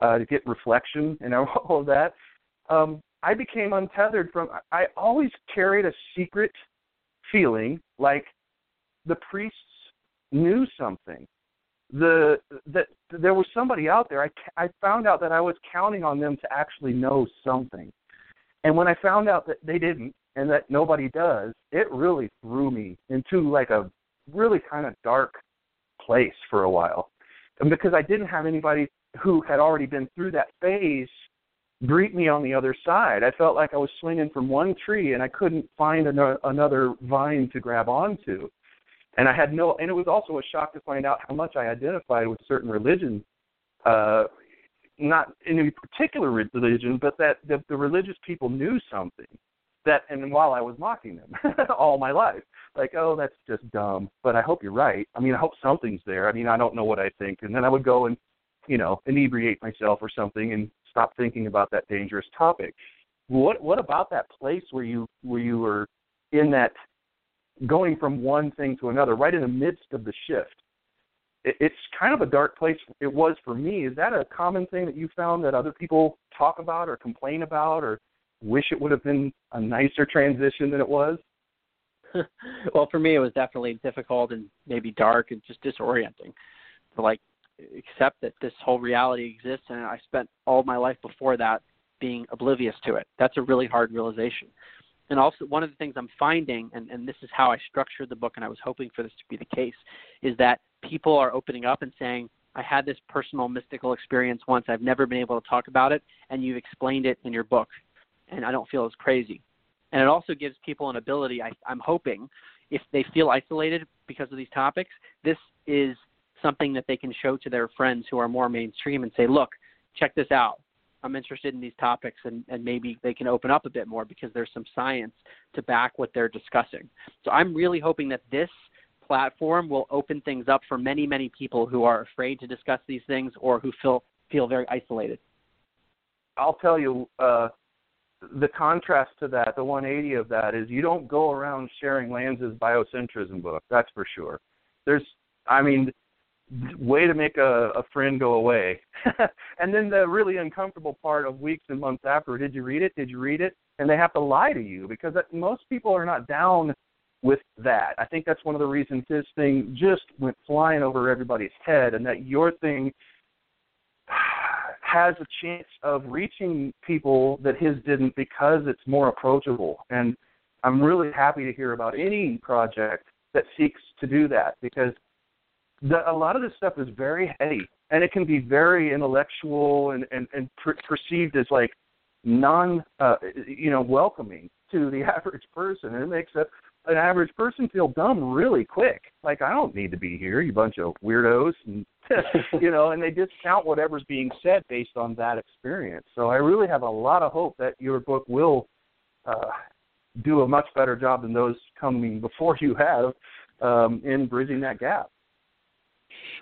S2: uh, to get reflection and all of that. Um, I became untethered from. I always carried a secret feeling like the priests knew something the that there was somebody out there. I I found out that I was counting on them to actually know something, and when I found out that they didn't, and that nobody does, it really threw me into like a really kind of dark place for a while. And because I didn't have anybody who had already been through that phase greet me on the other side. I felt like I was swinging from one tree and I couldn't find another, another vine to grab onto. And I had no, and it was also a shock to find out how much I identified with certain religions, uh, not any particular religion, but that the, the religious people knew something that, and while I was mocking them all my life, like, oh, that's just dumb. But I hope you're right. I mean, I hope something's there. I mean, I don't know what I think, and then I would go and, you know, inebriate myself or something and stop thinking about that dangerous topic. What what about that place where you where you were in that going from one thing to another, right in the midst of the shift? It, it's kind of a dark place. It was for me. Is that a common thing that you found that other people talk about or complain about or wish it would have been a nicer transition than it was?
S3: well, for me, it was definitely difficult and maybe dark and just disorienting. To like accept that this whole reality exists, and I spent all my life before that being oblivious to it. That's a really hard realization. And also, one of the things I'm finding, and, and this is how I structured the book, and I was hoping for this to be the case, is that people are opening up and saying, I had this personal mystical experience once. I've never been able to talk about it, and you've explained it in your book, and I don't feel as crazy. And it also gives people an ability, I, I'm hoping, if they feel isolated because of these topics, this is something that they can show to their friends who are more mainstream and say, look, check this out. I'm interested in these topics, and, and maybe they can open up a bit more because there's some science to back what they're discussing. So I'm really hoping that this platform will open things up for many, many people who are afraid to discuss these things or who feel feel very isolated.
S2: I'll tell you, uh, the contrast to that, the 180 of that, is you don't go around sharing Lanza's biocentrism book. That's for sure. There's, I mean, way to make a, a friend go away. and then the really uncomfortable part of weeks and months after, did you read it? Did you read it? And they have to lie to you because that, most people are not down with that. I think that's one of the reasons his thing just went flying over everybody's head, and that your thing has a chance of reaching people that his didn't because it's more approachable. And I'm really happy to hear about any project that seeks to do that because the, a lot of this stuff is very heady and it can be very intellectual and and, and per- perceived as like non uh, you know welcoming to the average person and it makes a, an average person feel dumb really quick. Like i don't need to be here you bunch of weirdos and you know and they discount whatever's being said based on that experience. So i really have a lot of hope that your book will uh, do a much better job than those coming before you have um, in bridging that gap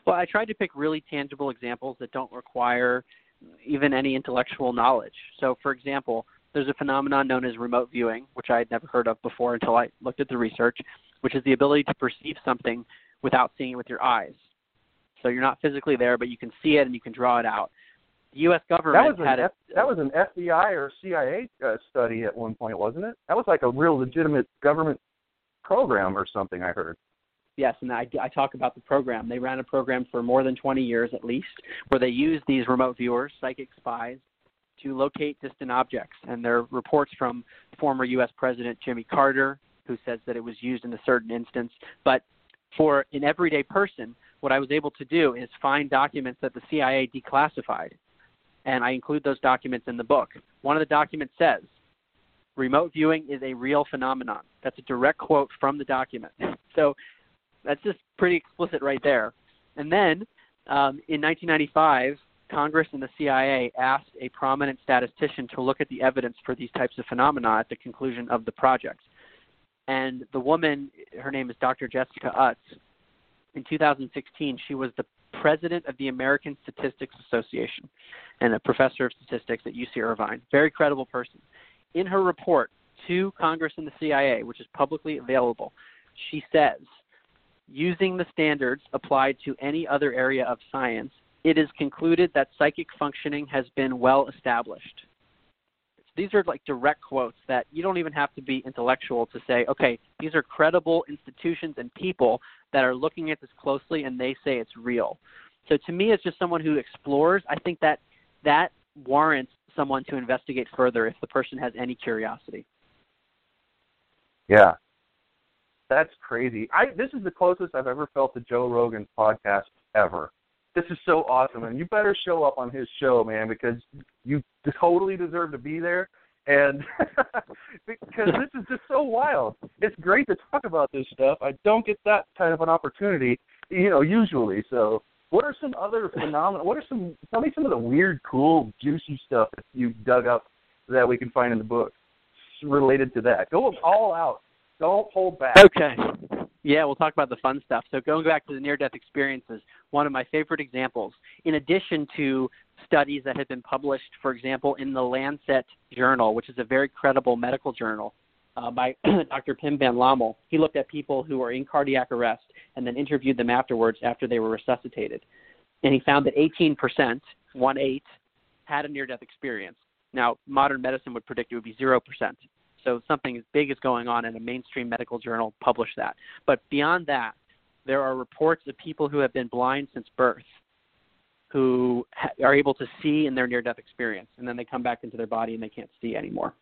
S3: well, I tried to pick really tangible examples that don't require even any intellectual knowledge. So, for example, there's a phenomenon known as remote viewing, which I had never heard of before until I looked at the research, which is the ability to perceive something without seeing it with your eyes. So you're not physically there, but you can see it and you can draw it out. The U.S. government
S2: that was
S3: had
S2: an
S3: a,
S2: that was an FBI or CIA uh, study at one point, wasn't it? That was like a real legitimate government program or something. I heard.
S3: Yes, and I, I talk about the program. They ran a program for more than 20 years at least, where they used these remote viewers, psychic spies, to locate distant objects. And there are reports from former U.S. President Jimmy Carter, who says that it was used in a certain instance. But for an everyday person, what I was able to do is find documents that the CIA declassified. And I include those documents in the book. One of the documents says, remote viewing is a real phenomenon. That's a direct quote from the document. So that's just pretty explicit right there. And then um, in 1995, Congress and the CIA asked a prominent statistician to look at the evidence for these types of phenomena at the conclusion of the project. And the woman, her name is Dr. Jessica Utts. In 2016, she was the president of the American Statistics Association and a professor of statistics at UC Irvine. Very credible person. In her report to Congress and the CIA, which is publicly available, she says using the standards applied to any other area of science, it is concluded that psychic functioning has been well established. These are like direct quotes that you don't even have to be intellectual to say, okay, these are credible institutions and people that are looking at this closely and they say it's real. So to me, as just someone who explores, I think that that warrants someone to investigate further if the person has any curiosity.
S2: Yeah. That's crazy. I this is the closest I've ever felt to Joe Rogan's podcast ever. This is so awesome, and you better show up on his show, man, because you totally deserve to be there. And because this is just so wild. It's great to talk about this stuff. I don't get that kind of an opportunity, you know, usually. So, what are some other phenomena? What are some? Tell me some of the weird, cool, juicy stuff that you dug up that we can find in the book related to that. Go all out. Don't hold back.
S3: Okay. Yeah, we'll talk about the fun stuff. So going back to the near-death experiences, one of my favorite examples, in addition to studies that have been published, for example, in the Lancet Journal, which is a very credible medical journal, uh, by Dr. Pim Van Lommel. He looked at people who were in cardiac arrest and then interviewed them afterwards after they were resuscitated. And he found that 18%, one eight, had a near death experience. Now, modern medicine would predict it would be 0%. So something as big is going on in a mainstream medical journal published that. But beyond that, there are reports of people who have been blind since birth who ha- are able to see in their near death experience, and then they come back into their body and they can't see anymore.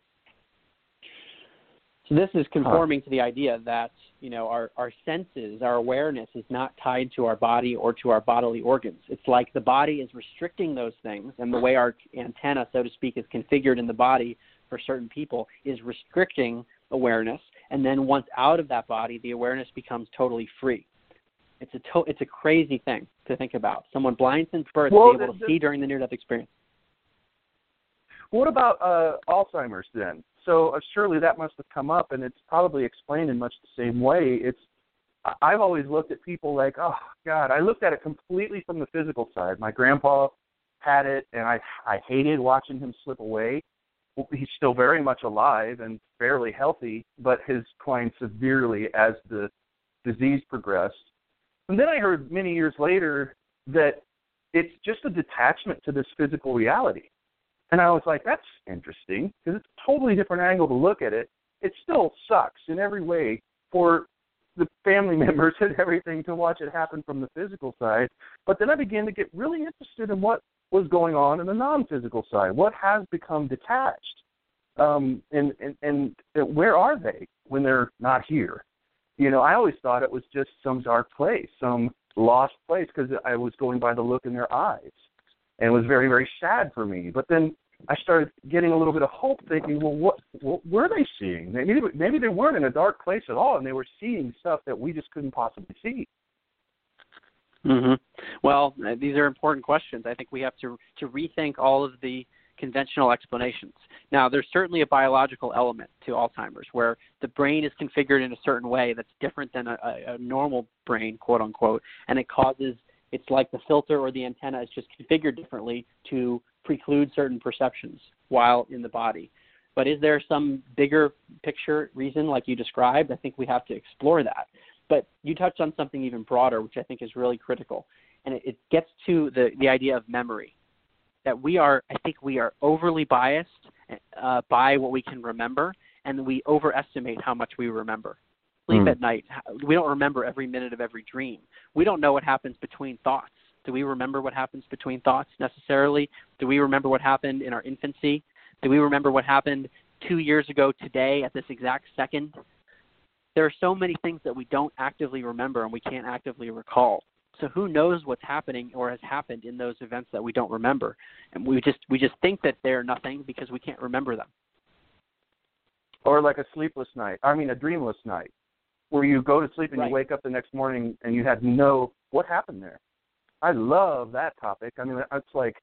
S3: So this is conforming huh. to the idea that you know our our senses, our awareness is not tied to our body or to our bodily organs. It's like the body is restricting those things, and the way our antenna, so to speak, is configured in the body for certain people is restricting awareness, and then once out of that body, the awareness becomes totally free. It's a to- it's a crazy thing to think about. Someone blind since birth well, is able to see during the near death experience.
S2: What about uh, Alzheimer's then? So uh, surely that must have come up, and it's probably explained in much the same way. It's I've always looked at people like, oh God, I looked at it completely from the physical side. My grandpa had it, and I I hated watching him slip away. He's still very much alive and fairly healthy, but his declined severely as the disease progressed. And then I heard many years later that it's just a detachment to this physical reality. And I was like, that's interesting because it's a totally different angle to look at it. It still sucks in every way for the family members and everything to watch it happen from the physical side. But then I began to get really interested in what was going on in the non-physical side. What has become detached, um, and, and and where are they when they're not here? You know, I always thought it was just some dark place, some lost place, because I was going by the look in their eyes and it was very very sad for me. But then I started getting a little bit of hope, thinking, well, what, what were they seeing? Maybe maybe they weren't in a dark place at all, and they were seeing stuff that we just couldn't possibly see.
S3: Mm-hmm. Well, uh, these are important questions. I think we have to to rethink all of the conventional explanations. Now, there's certainly a biological element to Alzheimer's where the brain is configured in a certain way that's different than a, a, a normal brain, quote unquote, and it causes it's like the filter or the antenna is just configured differently to preclude certain perceptions while in the body. But is there some bigger picture reason, like you described? I think we have to explore that. But you touched on something even broader, which I think is really critical, and it, it gets to the the idea of memory. That we are, I think, we are overly biased uh, by what we can remember, and we overestimate how much we remember sleep mm. at night. We don't remember every minute of every dream. We don't know what happens between thoughts. Do we remember what happens between thoughts necessarily? Do we remember what happened in our infancy? Do we remember what happened two years ago today at this exact second? There are so many things that we don't actively remember and we can't actively recall. So who knows what's happening or has happened in those events that we don't remember? And we just we just think that they're nothing because we can't remember them.
S2: Or like a sleepless night. I mean a dreamless night where you go to sleep and
S3: right.
S2: you wake up the next morning and you have no what happened there. I love that topic. I mean, it's like,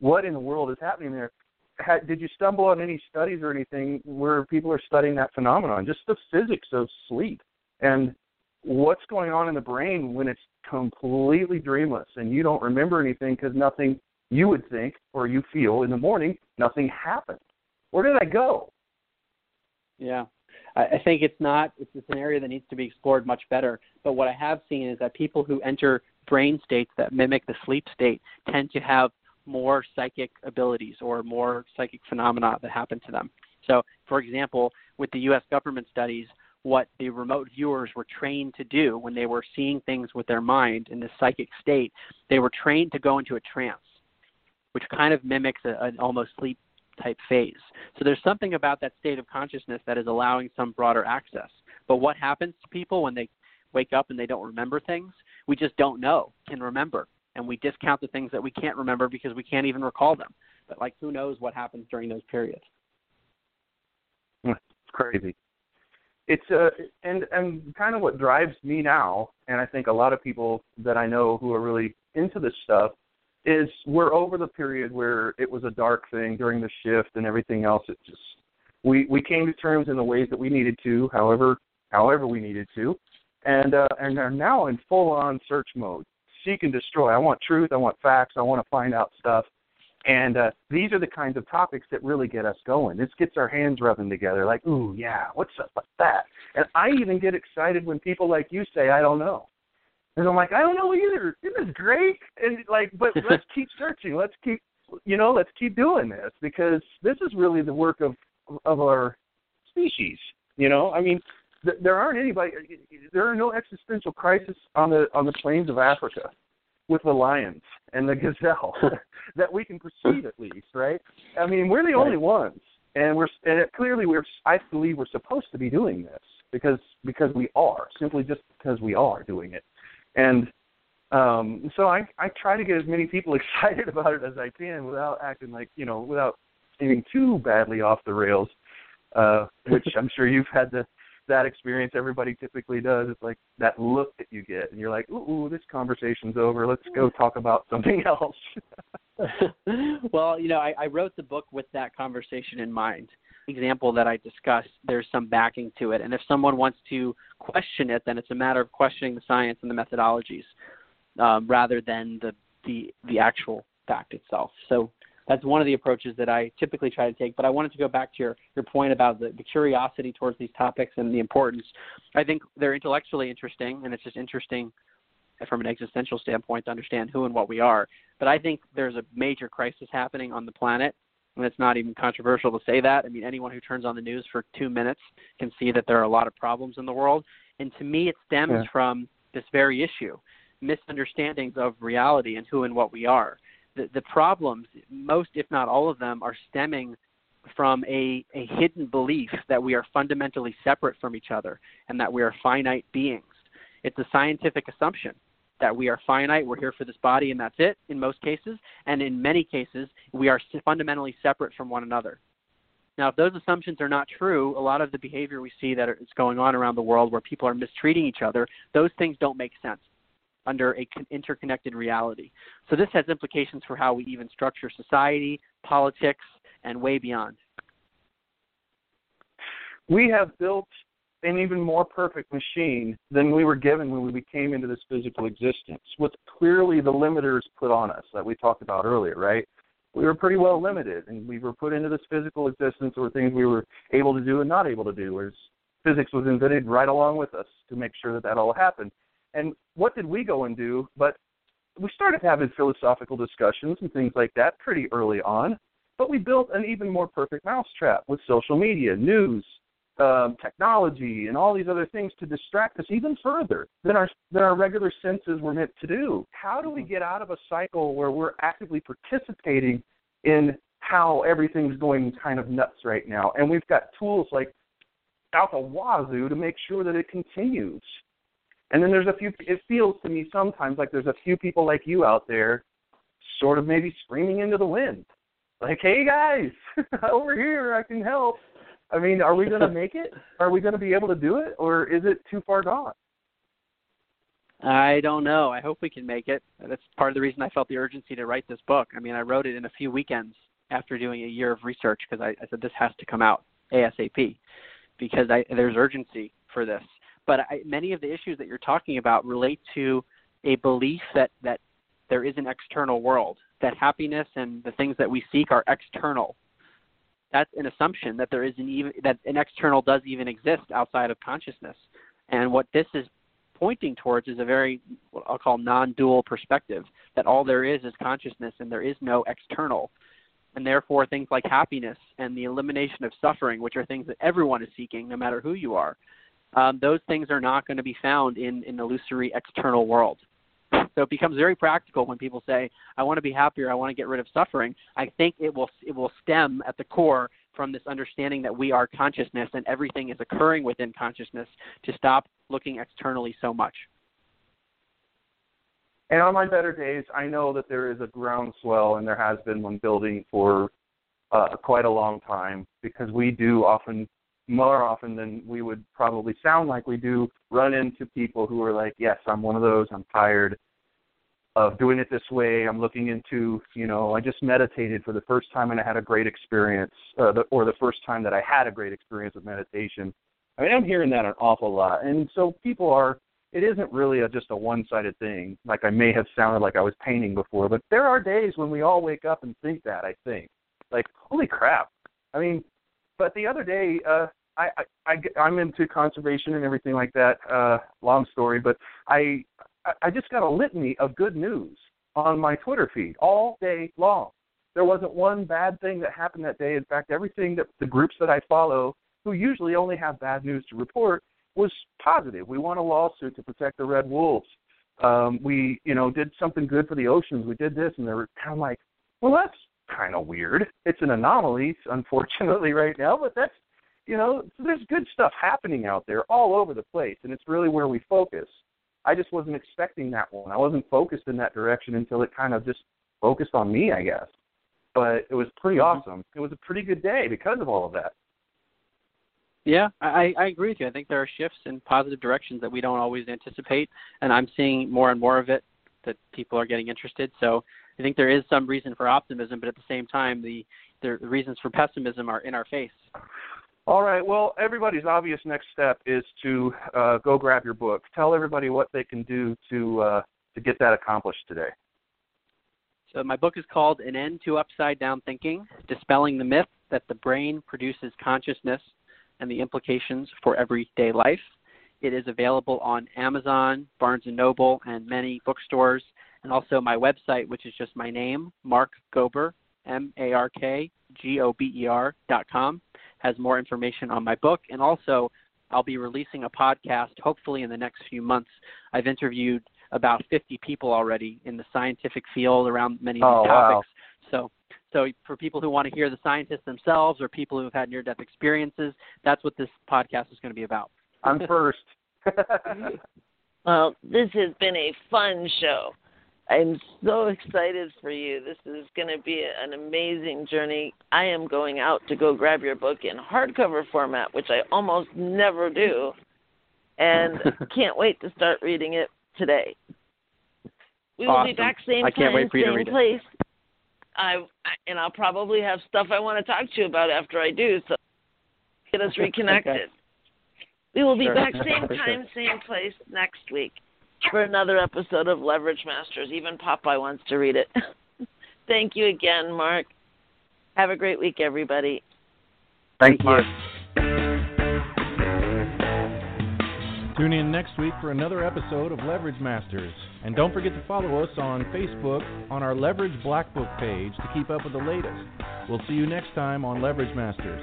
S2: what in the world is happening there? Had, did you stumble on any studies or anything where people are studying that phenomenon, just the physics of sleep and what's going on in the brain when it's completely dreamless and you don't remember anything because nothing you would think or you feel in the morning nothing happened. Where did I go?
S3: Yeah, I think it's not. It's, it's an area that needs to be explored much better. But what I have seen is that people who enter brain states that mimic the sleep state tend to have more psychic abilities or more psychic phenomena that happen to them. So, for example, with the U.S. government studies, what the remote viewers were trained to do when they were seeing things with their mind in this psychic state, they were trained to go into a trance, which kind of mimics a, an almost sleep type phase. So there's something about that state of consciousness that is allowing some broader access. But what happens to people when they wake up and they don't remember things? We just don't know, can remember. And we discount the things that we can't remember because we can't even recall them. But like who knows what happens during those periods.
S2: It's crazy. It's uh and and kind of what drives me now, and I think a lot of people that I know who are really into this stuff is we're over the period where it was a dark thing during the shift and everything else. It just we we came to terms in the ways that we needed to, however however we needed to, and uh, and are now in full on search mode, seek and destroy. I want truth. I want facts. I want to find out stuff. And uh, these are the kinds of topics that really get us going. This gets our hands rubbing together, like, ooh, yeah, what's up with that? And I even get excited when people like you say, I don't know. And I'm like, I don't know either. Isn't This is great. And like, but let's keep searching. Let's keep, you know, let's keep doing this because this is really the work of of our species. You know, I mean, there aren't anybody. There are no existential crises on the on the plains of Africa with the lions and the gazelle that we can perceive at least, right? I mean, we're the only ones, and we're and it, clearly we're. I believe we're supposed to be doing this because because we are simply just because we are doing it, and um so I I try to get as many people excited about it as I can without acting like you know without seeming too badly off the rails, uh, which I'm sure you've had the that experience everybody typically does. It's like that look that you get, and you're like, ooh, ooh this conversation's over. Let's go talk about something else.
S3: well, you know, I, I wrote the book with that conversation in mind. Example that I discussed, there's some backing to it, and if someone wants to question it, then it's a matter of questioning the science and the methodologies, um, rather than the the the actual fact itself. So that's one of the approaches that I typically try to take. But I wanted to go back to your, your point about the, the curiosity towards these topics and the importance. I think they're intellectually interesting, and it's just interesting from an existential standpoint to understand who and what we are. But I think there's a major crisis happening on the planet, and it's not even controversial to say that. I mean, anyone who turns on the news for two minutes can see that there are a lot of problems in the world. And to me, it stems yeah. from this very issue misunderstandings of reality and who and what we are the, the problems, most if not all of them, are stemming from a, a hidden belief that we are fundamentally separate from each other and that we are finite beings. It's a scientific assumption that we are finite, we're here for this body, and that's it in most cases. And in many cases, we are fundamentally separate from one another. Now, if those assumptions are not true, a lot of the behavior we see that is going on around the world where people are mistreating each other, those things don't make sense under a interconnected reality. So this has implications for how we even structure society, politics, and way beyond.
S2: We have built an even more perfect machine than we were given when we came into this physical existence, with clearly the limiters put on us that we talked about earlier, right? We were pretty well limited, and we were put into this physical existence or things we were able to do and not able to do. Whereas physics was invented right along with us to make sure that that all happened. And what did we go and do? But we started having philosophical discussions and things like that pretty early on. But we built an even more perfect mousetrap with social media, news, um, technology, and all these other things to distract us even further than our than our regular senses were meant to do. How do we get out of a cycle where we're actively participating in how everything's going kind of nuts right now? And we've got tools like out the wazoo to make sure that it continues. And then there's a few. It feels to me sometimes like there's a few people like you out there, sort of maybe screaming into the wind, like, "Hey guys, over here, I can help." I mean, are we going to make it? Are we going to be able to do it, or is it too far gone?
S3: I don't know. I hope we can make it. That's part of the reason I felt the urgency to write this book. I mean, I wrote it in a few weekends after doing a year of research because I, I said this has to come out ASAP because I, there's urgency for this. But I, many of the issues that you're talking about relate to a belief that that there is an external world, that happiness and the things that we seek are external. That's an assumption that there is an even that an external does even exist outside of consciousness. And what this is pointing towards is a very what I'll call non-dual perspective that all there is is consciousness and there is no external. And therefore things like happiness and the elimination of suffering, which are things that everyone is seeking no matter who you are, um, those things are not going to be found in an illusory external world. So it becomes very practical when people say, "I want to be happier. I want to get rid of suffering." I think it will it will stem at the core from this understanding that we are consciousness and everything is occurring within consciousness to stop looking externally so much.
S2: And on my better days, I know that there is a groundswell, and there has been one building for uh, quite a long time because we do often, more often than we would probably sound like we do, run into people who are like, "Yes, I'm one of those. I'm tired of doing it this way. I'm looking into, you know, I just meditated for the first time and I had a great experience, uh, the, or the first time that I had a great experience with meditation. I mean, I'm hearing that an awful lot, and so people are. It isn't really a, just a one-sided thing, like I may have sounded like I was painting before. But there are days when we all wake up and think that. I think, like, holy crap! I mean, but the other day, uh, I, I, I I'm into conservation and everything like that. Uh, long story, but I I just got a litany of good news on my Twitter feed all day long. There wasn't one bad thing that happened that day. In fact, everything that the groups that I follow, who usually only have bad news to report, was positive. We won a lawsuit to protect the red wolves. Um, we, you know, did something good for the oceans. We did this, and they were kind of like, well, that's kind of weird. It's an anomaly, unfortunately, right now, but that's, you know, there's good stuff happening out there all over the place, and it's really where we focus. I just wasn't expecting that one. I wasn't focused in that direction until it kind of just focused on me, I guess. But it was pretty mm-hmm. awesome. It was a pretty good day because of all of that.
S3: Yeah, I, I agree with you. I think there are shifts in positive directions that we don't always anticipate, and I'm seeing more and more of it that people are getting interested. So I think there is some reason for optimism, but at the same time, the the reasons for pessimism are in our face.
S2: All right. Well, everybody's obvious next step is to uh, go grab your book. Tell everybody what they can do to uh, to get that accomplished today.
S3: So my book is called An End to Upside Down Thinking: Dispelling the Myth that the Brain Produces Consciousness and the Implications for Everyday Life. It is available on Amazon, Barnes and Noble, and many bookstores, and also my website, which is just my name, Mark Gober, M A R K G O B E R dot com has more information on my book. And also, I'll be releasing a podcast hopefully in the next few months. I've interviewed about 50 people already in the scientific field around many of
S2: oh,
S3: these topics.
S2: Wow.
S3: So, so for people who want to hear the scientists themselves or people who have had near-death experiences, that's what this podcast is going to be about.
S2: I'm first.
S1: well, this has been a fun show. I'm so excited for you. This is going to be an amazing journey. I am going out to go grab your book in hardcover format, which I almost never do, and can't wait to start reading it today. We will
S3: awesome.
S1: be back same
S3: I can't
S1: time,
S3: wait
S1: same place. It. I and I'll probably have stuff I want to talk to you about after I do. So get us reconnected.
S3: okay.
S1: We will be
S3: sure.
S1: back same time, same place next week for another episode of Leverage Masters. Even Popeye wants to read it. Thank you again, Mark. Have a great week, everybody.
S2: Thank you.
S3: Mark.
S4: Tune in next week for another episode of Leverage Masters. And don't forget to follow us on Facebook on our Leverage Black Book page to keep up with the latest. We'll see you next time on Leverage Masters.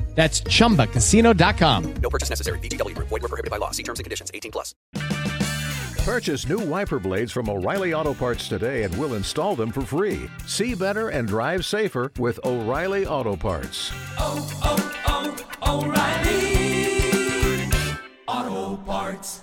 S5: That's chumbacasino.com.
S6: No purchase necessary. VGW Group. Void were prohibited by law. See terms and conditions. 18 plus.
S7: Purchase new wiper blades from O'Reilly Auto Parts today and we'll install them for free. See better and drive safer with O'Reilly Auto Parts.
S8: Oh, oh, oh, O'Reilly Auto Parts.